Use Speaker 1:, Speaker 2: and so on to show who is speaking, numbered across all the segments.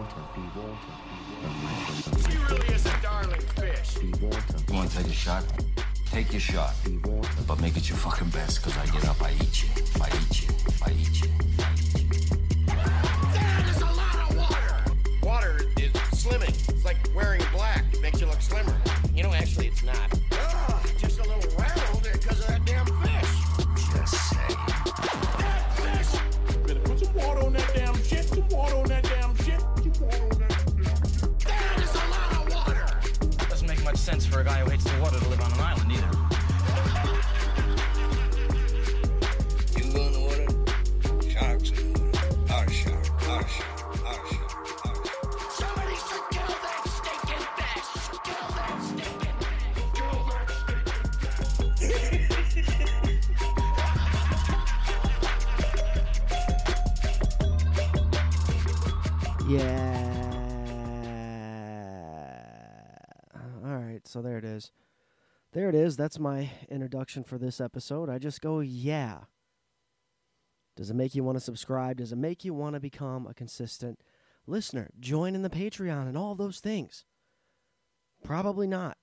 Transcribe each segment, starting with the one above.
Speaker 1: be water, be water, be water.
Speaker 2: She really is a darling fish.
Speaker 1: Be water,
Speaker 3: You want to take a shot? Take your shot.
Speaker 1: be water.
Speaker 3: But make it your fucking best, cause I get up, I eat you. I eat you. I eat you.
Speaker 4: There it is. There it is. That's my introduction for this episode. I just go, yeah. Does it make you want to subscribe? Does it make you want to become a consistent listener? Join in the Patreon and all those things. Probably not.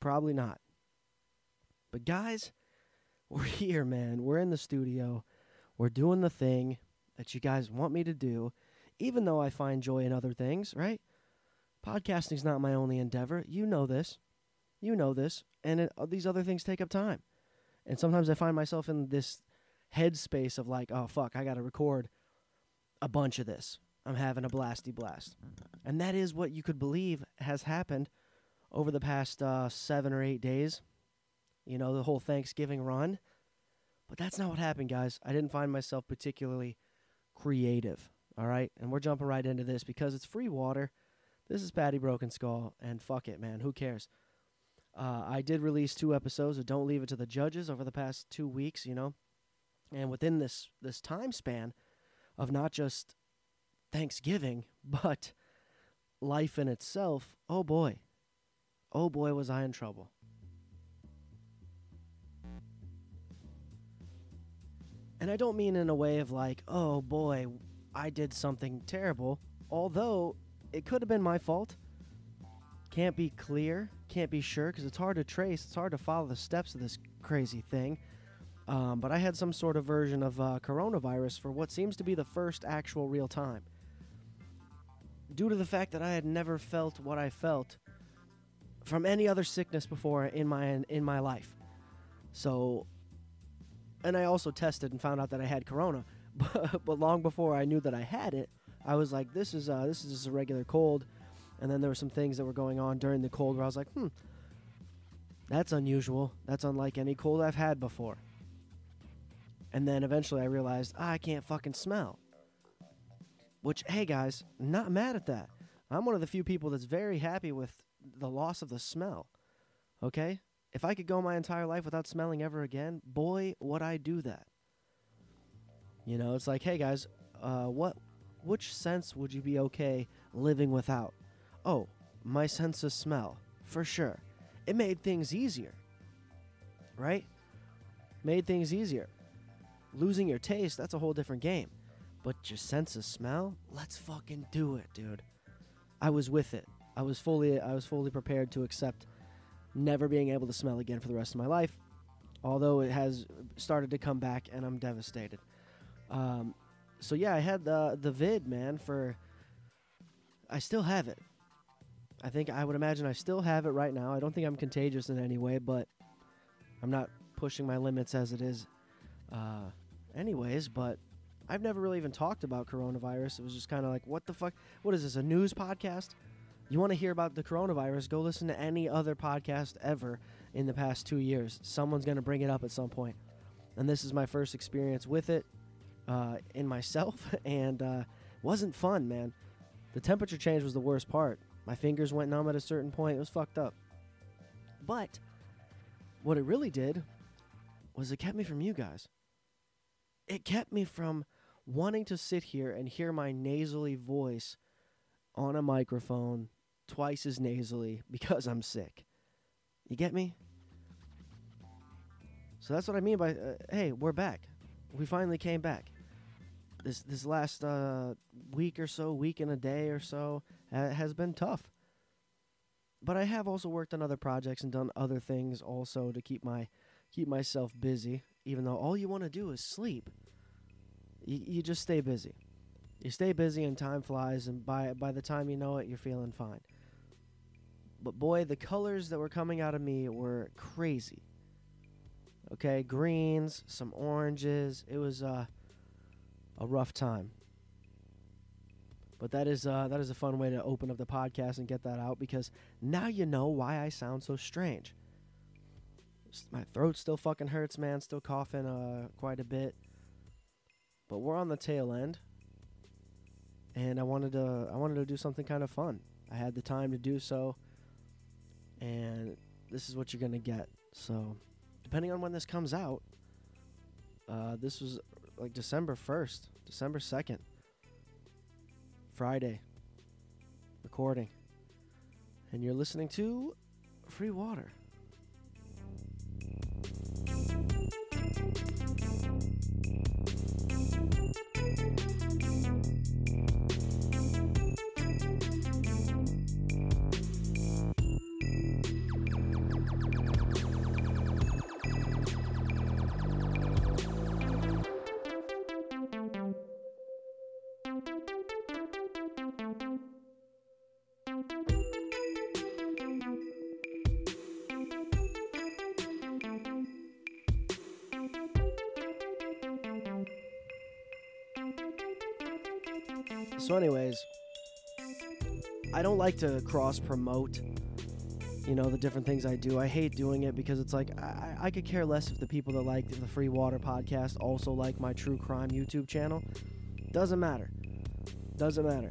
Speaker 4: Probably not. But guys, we're here, man. We're in the studio. We're doing the thing that you guys want me to do, even though I find joy in other things, right? Podcasting's not my only endeavor. You know this. You know this. And it, uh, these other things take up time. And sometimes I find myself in this headspace of like, oh, fuck, I got to record a bunch of this. I'm having a blasty blast. And that is what you could believe has happened over the past uh, seven or eight days. You know, the whole Thanksgiving run. But that's not what happened, guys. I didn't find myself particularly creative. All right. And we're jumping right into this because it's free water. This is Patty Broken Skull, and fuck it, man. Who cares? Uh, I did release two episodes of Don't Leave It to the Judges over the past two weeks, you know, and within this this time span of not just Thanksgiving, but life in itself. Oh boy, oh boy, was I in trouble. And I don't mean in a way of like, oh boy, I did something terrible. Although it could have been my fault. Can't be clear, can't be sure because it's hard to trace. It's hard to follow the steps of this crazy thing. Um, but I had some sort of version of uh, coronavirus for what seems to be the first actual real time. Due to the fact that I had never felt what I felt from any other sickness before in my in my life. So and I also tested and found out that I had corona. But, but long before I knew that I had it, I was like, "This is uh, this is just a regular cold." And then there were some things that were going on during the cold where I was like, "Hmm, that's unusual. That's unlike any cold I've had before." And then eventually I realized ah, I can't fucking smell. Which, hey guys, not mad at that. I'm one of the few people that's very happy with the loss of the smell. Okay? If I could go my entire life without smelling ever again, boy, would I do that. You know, it's like, hey guys, uh, what, which sense would you be okay living without? Oh, my sense of smell, for sure. It made things easier, right? Made things easier. Losing your taste, that's a whole different game. But your sense of smell, let's fucking do it, dude. I was with it. I was fully, I was fully prepared to accept never being able to smell again for the rest of my life. Although it has started to come back, and I'm devastated. Um, so yeah, I had the the vid man for. I still have it. I think I would imagine I still have it right now. I don't think I'm contagious in any way, but I'm not pushing my limits as it is. Uh, anyways, but I've never really even talked about coronavirus. It was just kind of like, what the fuck? What is this? A news podcast? You want to hear about the coronavirus? Go listen to any other podcast ever in the past two years. Someone's going to bring it up at some point. And this is my first experience with it uh, in myself, and uh, wasn't fun, man. The temperature change was the worst part. My fingers went numb at a certain point. It was fucked up. But what it really did was it kept me from you guys. It kept me from wanting to sit here and hear my nasally voice on a microphone twice as nasally because I'm sick. You get me? So that's what I mean by, uh, hey, we're back. We finally came back. This this last uh, week or so, week and a day or so, ha- has been tough. But I have also worked on other projects and done other things also to keep my keep myself busy. Even though all you want to do is sleep, you just stay busy. You stay busy and time flies, and by by the time you know it, you're feeling fine. But boy, the colors that were coming out of me were crazy. Okay, greens, some oranges. It was uh, a rough time. But that is uh, that is a fun way to open up the podcast and get that out because now you know why I sound so strange. My throat still fucking hurts, man. Still coughing uh, quite a bit. But we're on the tail end, and I wanted to I wanted to do something kind of fun. I had the time to do so, and this is what you're gonna get. So, depending on when this comes out, uh, this was like December first, December second, Friday. Recording, and you're listening to Free Water. So, anyways, I don't like to cross promote, you know, the different things I do. I hate doing it because it's like I, I could care less if the people that like the Free Water podcast also like my true crime YouTube channel. Doesn't matter. Doesn't matter.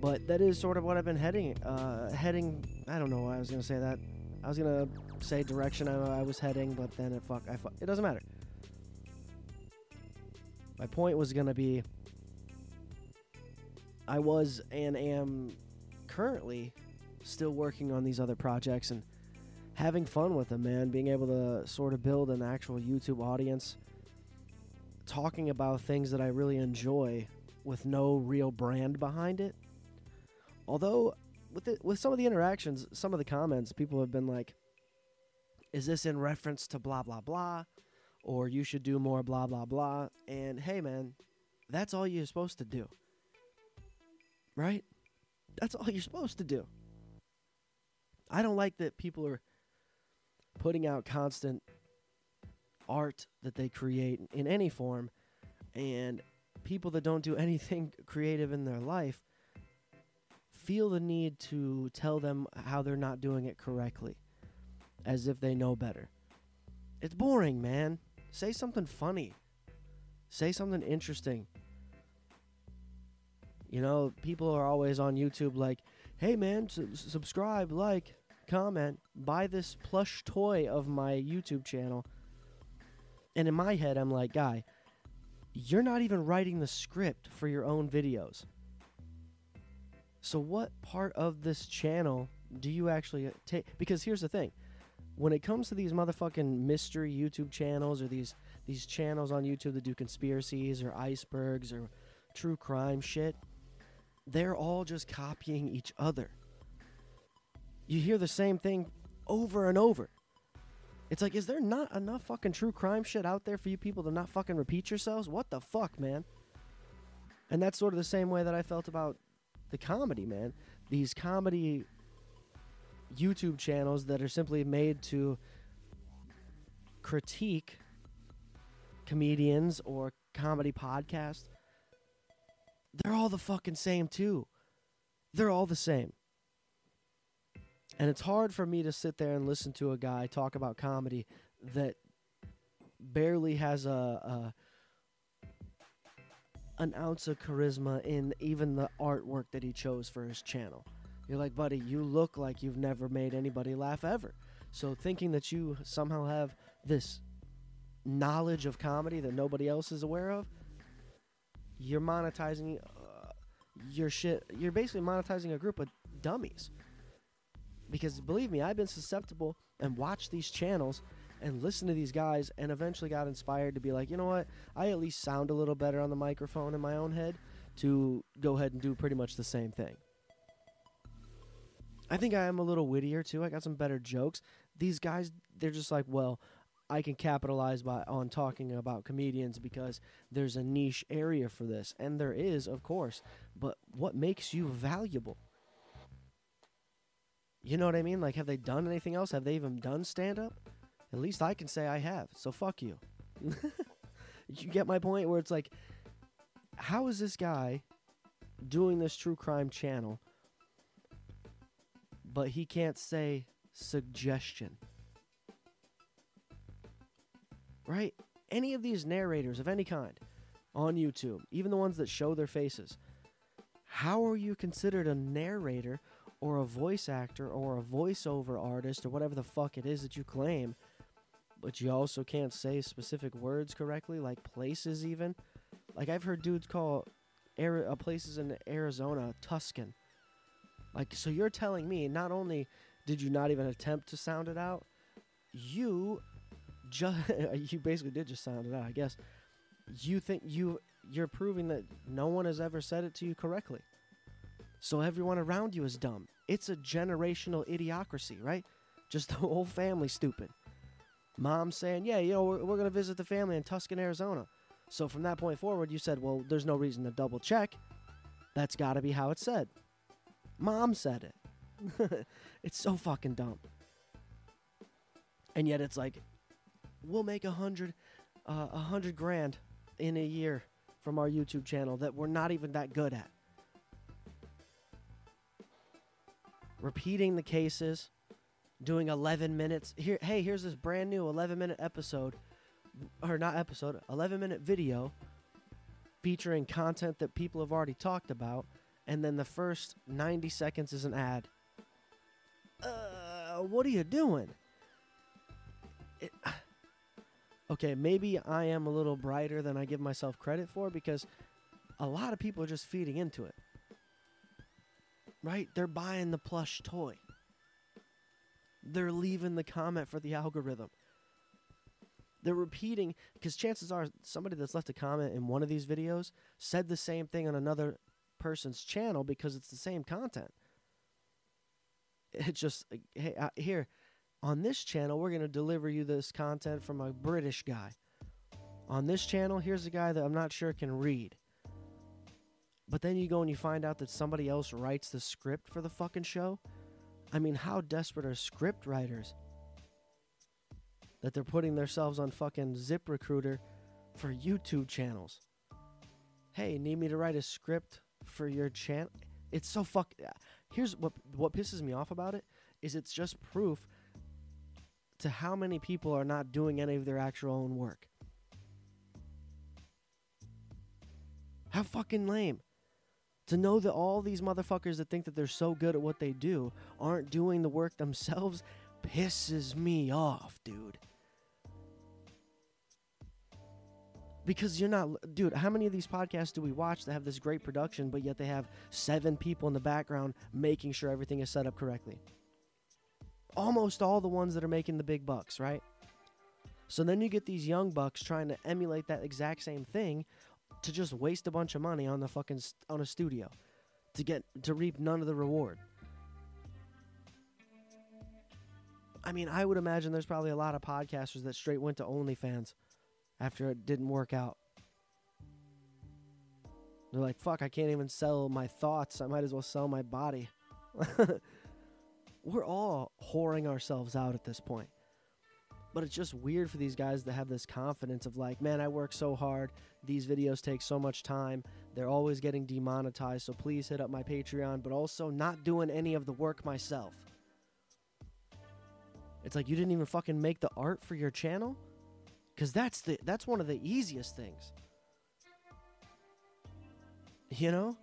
Speaker 4: But that is sort of what I've been heading. Uh, heading. I don't know why I was gonna say that. I was gonna say direction I, I was heading, but then it fuck. I fuck. It doesn't matter. My point was gonna be. I was and am currently still working on these other projects and having fun with them, man. Being able to sort of build an actual YouTube audience, talking about things that I really enjoy with no real brand behind it. Although, with it, with some of the interactions, some of the comments, people have been like, "Is this in reference to blah blah blah?" Or you should do more blah blah blah. And hey, man, that's all you're supposed to do right? That's all you're supposed to do. I don't like that people are putting out constant art that they create in any form and people that don't do anything creative in their life feel the need to tell them how they're not doing it correctly as if they know better. It's boring, man. Say something funny. Say something interesting. You know, people are always on YouTube like, "Hey man, su- subscribe, like, comment, buy this plush toy of my YouTube channel." And in my head, I'm like, "Guy, you're not even writing the script for your own videos. So what part of this channel do you actually uh, take because here's the thing. When it comes to these motherfucking mystery YouTube channels or these these channels on YouTube that do conspiracies or icebergs or true crime shit, they're all just copying each other. You hear the same thing over and over. It's like, is there not enough fucking true crime shit out there for you people to not fucking repeat yourselves? What the fuck, man? And that's sort of the same way that I felt about the comedy, man. These comedy YouTube channels that are simply made to critique comedians or comedy podcasts they're all the fucking same too. They're all the same. And it's hard for me to sit there and listen to a guy talk about comedy that barely has a, a an ounce of charisma in even the artwork that he chose for his channel. You're like, buddy, you look like you've never made anybody laugh ever. So thinking that you somehow have this knowledge of comedy that nobody else is aware of, you're monetizing uh, your shit. You're basically monetizing a group of dummies. Because believe me, I've been susceptible and watched these channels and listened to these guys and eventually got inspired to be like, you know what? I at least sound a little better on the microphone in my own head to go ahead and do pretty much the same thing. I think I am a little wittier too. I got some better jokes. These guys, they're just like, well, I can capitalize by on talking about comedians because there's a niche area for this, and there is, of course. But what makes you valuable? You know what I mean? Like, have they done anything else? Have they even done stand up? At least I can say I have. So fuck you. you get my point? Where it's like, how is this guy doing this true crime channel, but he can't say suggestion? Right? Any of these narrators of any kind on YouTube, even the ones that show their faces, how are you considered a narrator or a voice actor or a voiceover artist or whatever the fuck it is that you claim, but you also can't say specific words correctly, like places even? Like I've heard dudes call Ari- uh, places in Arizona Tuscan. Like so you're telling me not only did you not even attempt to sound it out, you just you basically did just sound it out, I guess. You think you you're proving that no one has ever said it to you correctly. So everyone around you is dumb. It's a generational idiocracy, right? Just the whole family stupid. Mom saying, "Yeah, you know, we're, we're going to visit the family in Tuscan, Arizona." So from that point forward, you said, "Well, there's no reason to double check." That's got to be how it's said. Mom said it. it's so fucking dumb. And yet it's like, we'll make a hundred, uh, a hundred grand in a year from our YouTube channel that we're not even that good at. Repeating the cases, doing 11 minutes. Here, hey, here's this brand new 11 minute episode, or not episode, 11 minute video featuring content that people have already talked about, and then the first 90 seconds is an ad. Uh, what are you doing? It, okay, maybe I am a little brighter than I give myself credit for because a lot of people are just feeding into it. Right? They're buying the plush toy. They're leaving the comment for the algorithm. They're repeating because chances are somebody that's left a comment in one of these videos said the same thing on another person's channel because it's the same content. It's just hey, uh, here on this channel, we're going to deliver you this content from a British guy. On this channel, here's a guy that I'm not sure can read. But then you go and you find out that somebody else writes the script for the fucking show. I mean, how desperate are script writers that they're putting themselves on fucking ZipRecruiter for YouTube channels? Hey, need me to write a script for your channel? It's so fuck. Here's what what pisses me off about it is it's just proof to how many people are not doing any of their actual own work. How fucking lame. To know that all these motherfuckers that think that they're so good at what they do aren't doing the work themselves pisses me off, dude. Because you're not, dude, how many of these podcasts do we watch that have this great production, but yet they have seven people in the background making sure everything is set up correctly? almost all the ones that are making the big bucks, right? So then you get these young bucks trying to emulate that exact same thing to just waste a bunch of money on the fucking st- on a studio to get to reap none of the reward. I mean, I would imagine there's probably a lot of podcasters that straight went to OnlyFans after it didn't work out. They're like, "Fuck, I can't even sell my thoughts. I might as well sell my body." we're all whoring ourselves out at this point. But it's just weird for these guys to have this confidence of like, man, I work so hard. These videos take so much time. They're always getting demonetized. So please hit up my Patreon, but also not doing any of the work myself. It's like you didn't even fucking make the art for your channel? Cuz that's the that's one of the easiest things. You know?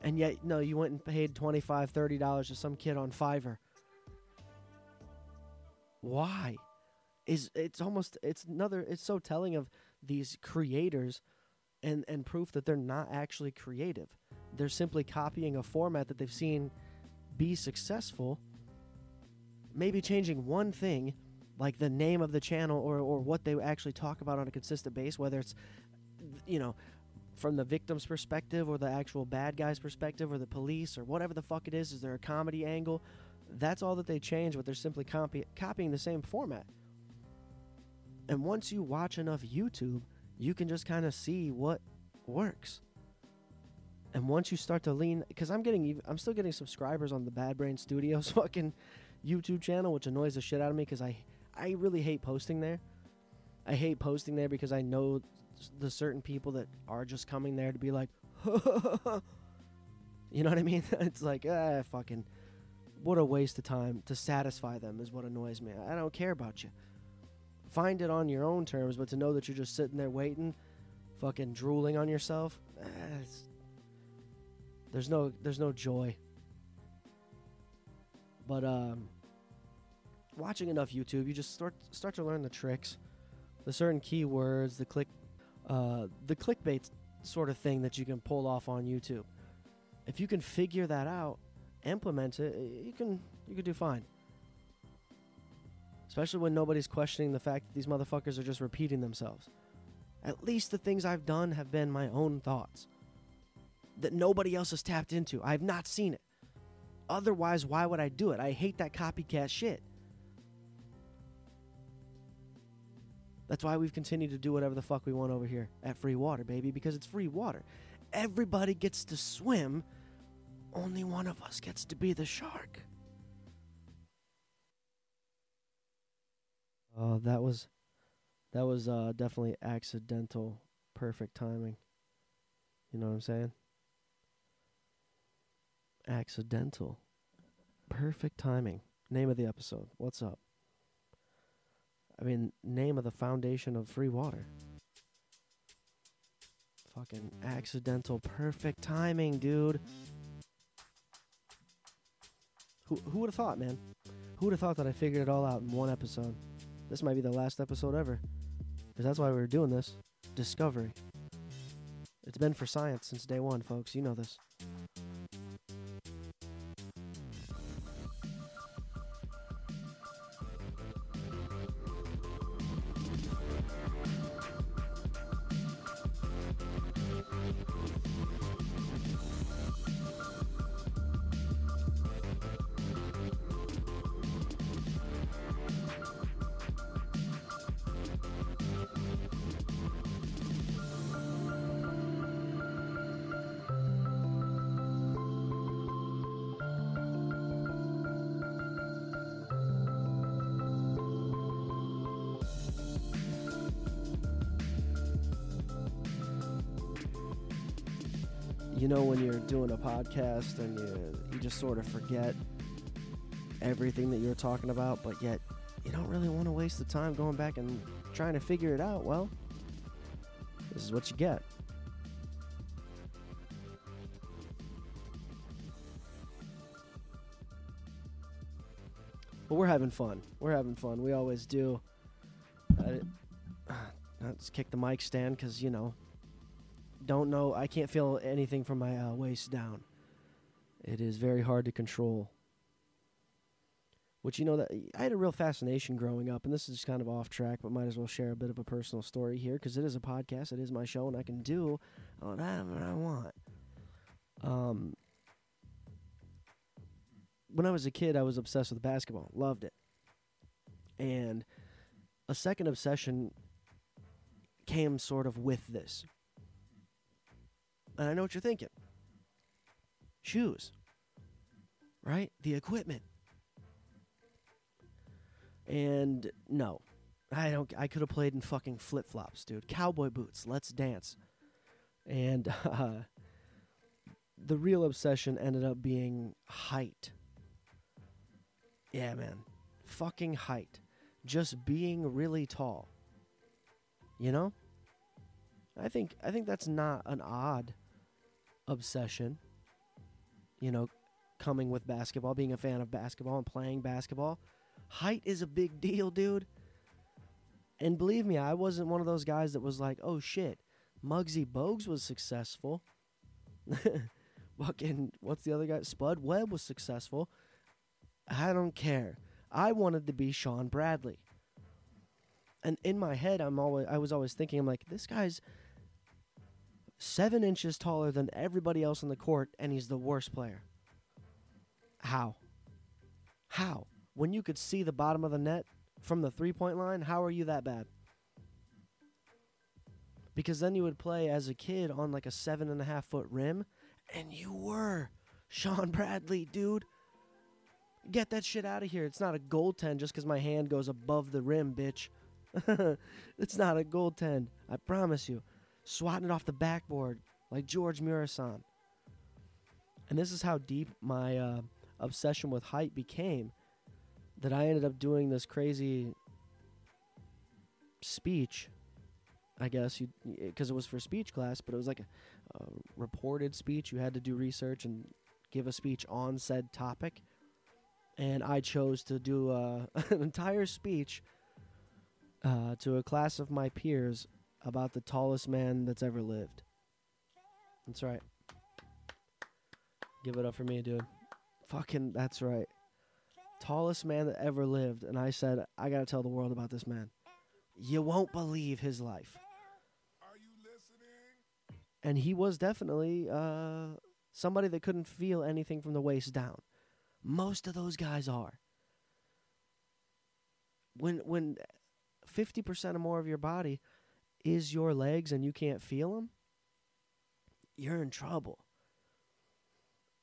Speaker 4: and yet no you went and paid 25 30 dollars to some kid on fiverr why is it's almost it's another it's so telling of these creators and and proof that they're not actually creative they're simply copying a format that they've seen be successful maybe changing one thing like the name of the channel or or what they actually talk about on a consistent base, whether it's you know from the victim's perspective or the actual bad guy's perspective or the police or whatever the fuck it is. Is there a comedy angle? That's all that they change, but they're simply copy- copying the same format. And once you watch enough YouTube, you can just kind of see what works. And once you start to lean, because I'm getting, I'm still getting subscribers on the Bad Brain Studios fucking YouTube channel, which annoys the shit out of me because I, I really hate posting there. I hate posting there because I know the certain people that are just coming there to be like, you know what I mean? it's like, ah, fucking, what a waste of time to satisfy them is what annoys me. I don't care about you. Find it on your own terms, but to know that you're just sitting there waiting, fucking drooling on yourself, eh, there's no, there's no joy. But um, watching enough YouTube, you just start start to learn the tricks, the certain keywords, the click, uh, the clickbait sort of thing that you can pull off on YouTube. If you can figure that out, implement it, you can you can do fine. Especially when nobody's questioning the fact that these motherfuckers are just repeating themselves. At least the things I've done have been my own thoughts that nobody else has tapped into. I've not seen it. Otherwise, why would I do it? I hate that copycat shit. That's why we've continued to do whatever the fuck we want over here at Free Water, baby, because it's free water. Everybody gets to swim, only one of us gets to be the shark. Oh, that was that was uh, definitely accidental perfect timing. You know what I'm saying? Accidental. Perfect timing. Name of the episode. What's up? I mean, name of the foundation of free water. Fucking accidental perfect timing, dude. Who who would have thought, man? Who would have thought that I figured it all out in one episode? This might be the last episode ever. Because that's why we're doing this. Discovery. It's been for science since day one, folks. You know this. You know when you're doing a podcast and you you just sort of forget everything that you're talking about, but yet you don't really want to waste the time going back and trying to figure it out. Well, this is what you get. But we're having fun. We're having fun. We always do. I, let's kick the mic stand because you know don't know. I can't feel anything from my uh, waist down. It is very hard to control. Which you know that I had a real fascination growing up, and this is kind of off track, but might as well share a bit of a personal story here because it is a podcast, it is my show, and I can do whatever I want. Um, when I was a kid, I was obsessed with basketball, loved it, and a second obsession came sort of with this. And I know what you're thinking. Shoes. Right? The equipment. And no. I don't I could have played in fucking flip-flops, dude. Cowboy boots. Let's dance. And uh, the real obsession ended up being height. Yeah, man. Fucking height. Just being really tall. You know? I think I think that's not an odd obsession. You know, coming with basketball, being a fan of basketball and playing basketball. Height is a big deal, dude. And believe me, I wasn't one of those guys that was like, "Oh shit, Muggsy Bogues was successful." Fucking what's the other guy? Spud Webb was successful. I don't care. I wanted to be Shawn Bradley. And in my head, I'm always I was always thinking, I'm like, this guy's seven inches taller than everybody else on the court, and he's the worst player. How? How? When you could see the bottom of the net from the three point line, how are you that bad? Because then you would play as a kid on like a seven and a half foot rim, and you were Shawn Bradley, dude. Get that shit out of here. It's not a goaltend just because my hand goes above the rim, bitch. it's not a goaltend. I promise you. Swatting it off the backboard like George Muresan. And this is how deep my uh, obsession with height became that I ended up doing this crazy speech. I guess because it was for speech class, but it was like a, a reported speech. You had to do research and give a speech on said topic and I chose to do uh, an entire speech uh, to a class of my peers about the tallest man that's ever lived. That's right. Give it up for me, dude. Fucking, that's right. Tallest man that ever lived. And I said, I gotta tell the world about this man. You won't believe his life. Are you listening? And he was definitely uh, somebody that couldn't feel anything from the waist down. Most of those guys are. When when 50% or more of your body is your legs and you can't feel them, you're in trouble.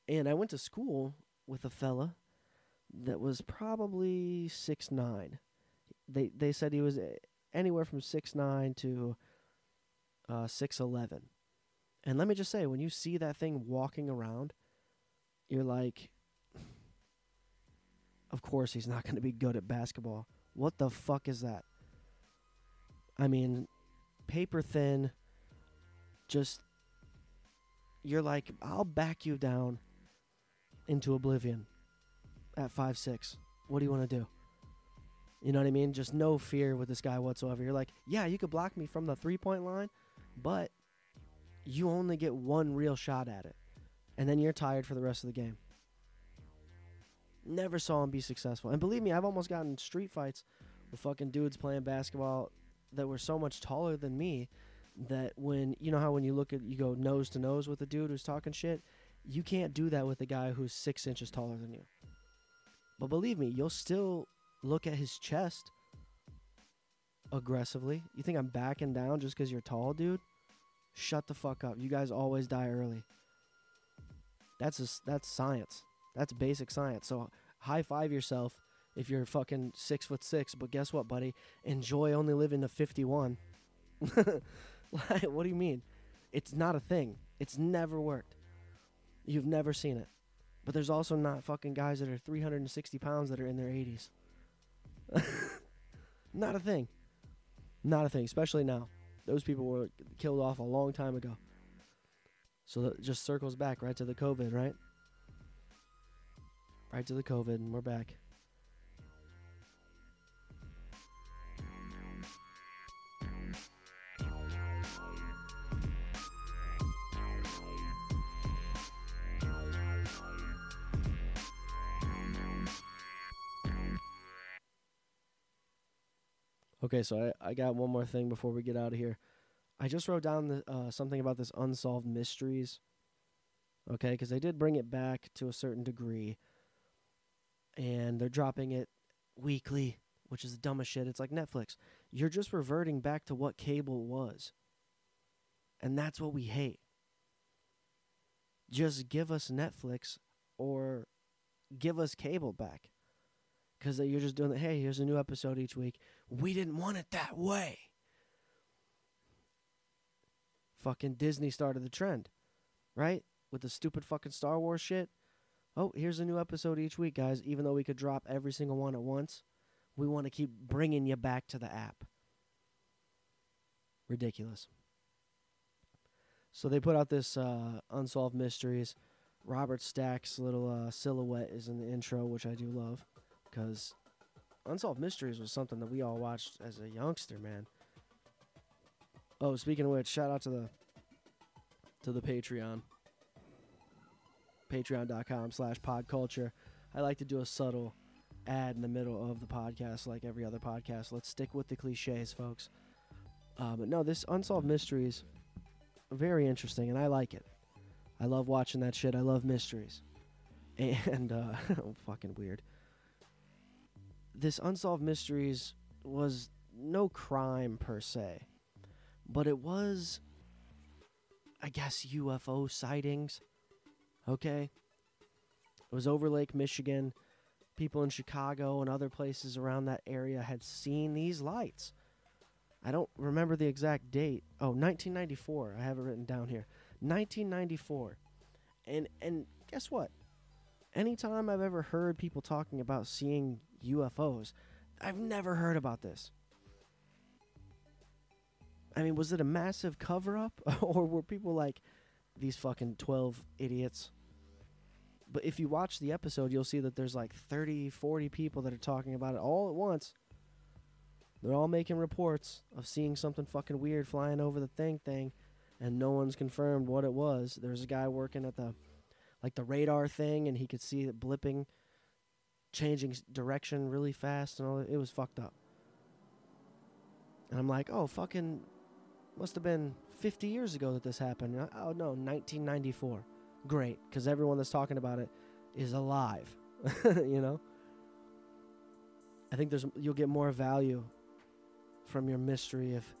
Speaker 4: And I went to school with a fella that was probably six nine. They they said he was uh, anywhere from six nine to uh, six eleven. And let me just say, when you see that thing walking around, you're like, of course he's not going to be good at basketball. What the fuck is that? I mean, paper thin, just. You're like, I'll back you down into oblivion at five six. What do you want to do? You know what I mean? Just no fear with this guy whatsoever. You're like, yeah, you could block me from the three point line, but you only get one real shot at it. And then you're tired for the rest of the game. Never saw him be successful. And believe me, I've almost gotten street fights with fucking dudes playing basketball that were so much taller than me that when you know how when you look at you go nose to nose with a dude who's talking shit, you can't do that with a guy who's six inches taller than you. But believe me, you'll still look at his chest aggressively. You think I'm backing down just because you're tall, dude? Shut the fuck up. You guys always die early. That's just, that's science. That's basic science. So high five yourself if you're fucking six foot six. But guess what, buddy? Enjoy only living to 51. like, what do you mean? It's not a thing. It's never worked. You've never seen it. But there's also not fucking guys that are 360 pounds that are in their 80s. not a thing. Not a thing, especially now. Those people were killed off a long time ago. So that just circles back right to the COVID, right? Right to the COVID, and we're back. Okay, so I, I got one more thing before we get out of here. I just wrote down the, uh, something about this unsolved mysteries. Okay, because they did bring it back to a certain degree, and they're dropping it weekly, which is the dumbest shit. It's like Netflix. You're just reverting back to what cable was, and that's what we hate. Just give us Netflix or give us cable back because you're just doing it. Hey, here's a new episode each week. We didn't want it that way. Fucking Disney started the trend, right? With the stupid fucking Star Wars shit. Oh, here's a new episode each week, guys. Even though we could drop every single one at once, we want to keep bringing you back to the app. Ridiculous. So they put out this uh, Unsolved Mysteries. Robert Stack's little uh, silhouette is in the intro, which I do love because Unsolved Mysteries was something that we all watched as a youngster, man. Oh, speaking of which, shout out to the to the Patreon. Patreon.com slash podculture. I like to do a subtle ad in the middle of the podcast, like every other podcast. Let's stick with the cliches, folks. Uh, but no, this unsolved mysteries, very interesting, and I like it. I love watching that shit. I love mysteries, and uh, fucking weird. This unsolved mysteries was no crime per se, but it was, I guess, UFO sightings. Okay, it was over Lake Michigan. People in Chicago and other places around that area had seen these lights. I don't remember the exact date. Oh, 1994. I have it written down here. 1994. And and guess what? Anytime I've ever heard people talking about seeing UFOs, I've never heard about this. I mean, was it a massive cover up or were people like these fucking 12 idiots but if you watch the episode, you'll see that there's like 30, 40 people that are talking about it all at once. They're all making reports of seeing something fucking weird flying over the thing thing, and no one's confirmed what it was. There's a guy working at the like the radar thing, and he could see it blipping, changing direction really fast, and all. It was fucked up. And I'm like, oh fucking, must have been 50 years ago that this happened. Oh no, 1994 great because everyone that's talking about it is alive you know i think there's you'll get more value from your mystery if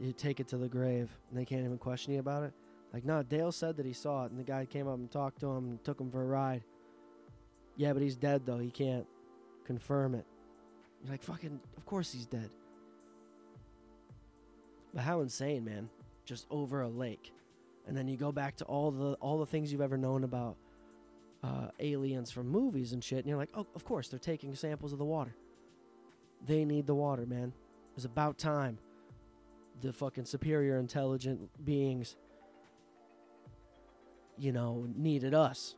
Speaker 4: you take it to the grave and they can't even question you about it like no dale said that he saw it and the guy came up and talked to him and took him for a ride yeah but he's dead though he can't confirm it you're like fucking of course he's dead but how insane man just over a lake and then you go back to all the all the things you've ever known about uh, aliens from movies and shit, and you're like, oh, of course they're taking samples of the water. They need the water, man. It's about time. The fucking superior intelligent beings, you know, needed us,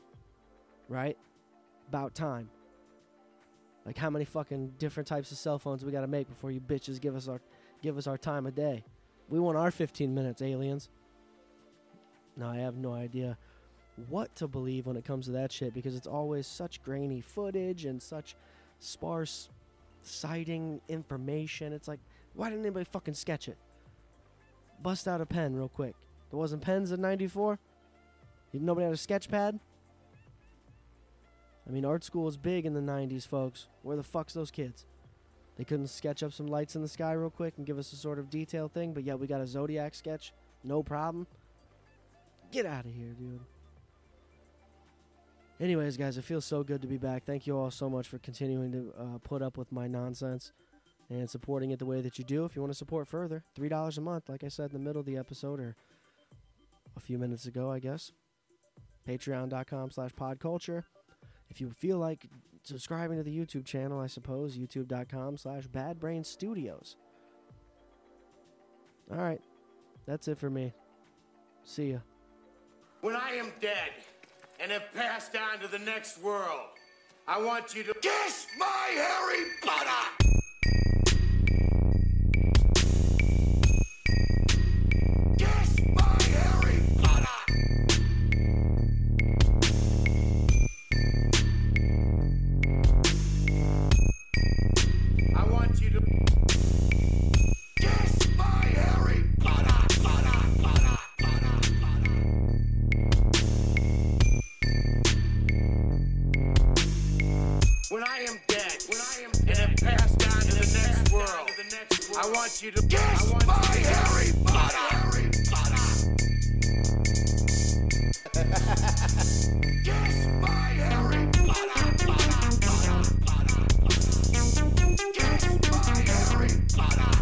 Speaker 4: right? About time. Like how many fucking different types of cell phones we gotta make before you bitches give us our give us our time of day? We want our 15 minutes, aliens. Now I have no idea what to believe when it comes to that shit because it's always such grainy footage and such sparse sighting information. It's like, why didn't anybody fucking sketch it? Bust out a pen real quick. There wasn't pens in 94? Nobody had a sketch pad? I mean, art school was big in the 90s, folks. Where the fuck's those kids? They couldn't sketch up some lights in the sky real quick and give us a sort of detail thing, but yeah, we got a zodiac sketch. No problem. Get out of here, dude. Anyways, guys, it feels so good to be back. Thank you all so much for continuing to uh, put up with my nonsense and supporting it the way that you do. If you want to support further, $3 a month, like I said in the middle of the episode or a few minutes ago, I guess. Patreon.com slash podculture. If you feel like subscribing to the YouTube channel, I suppose, youtube.com slash badbrainstudios. All right. That's it for me. See ya.
Speaker 2: When I am dead and have passed on to the next world, I want you to kiss my hairy butter! When I am dead, when I am dead, and have passed on to the next world, I want you to kiss my hairy butter. Kiss my hairy butter, butter, butter, butter, butter. Kiss my hairy butter,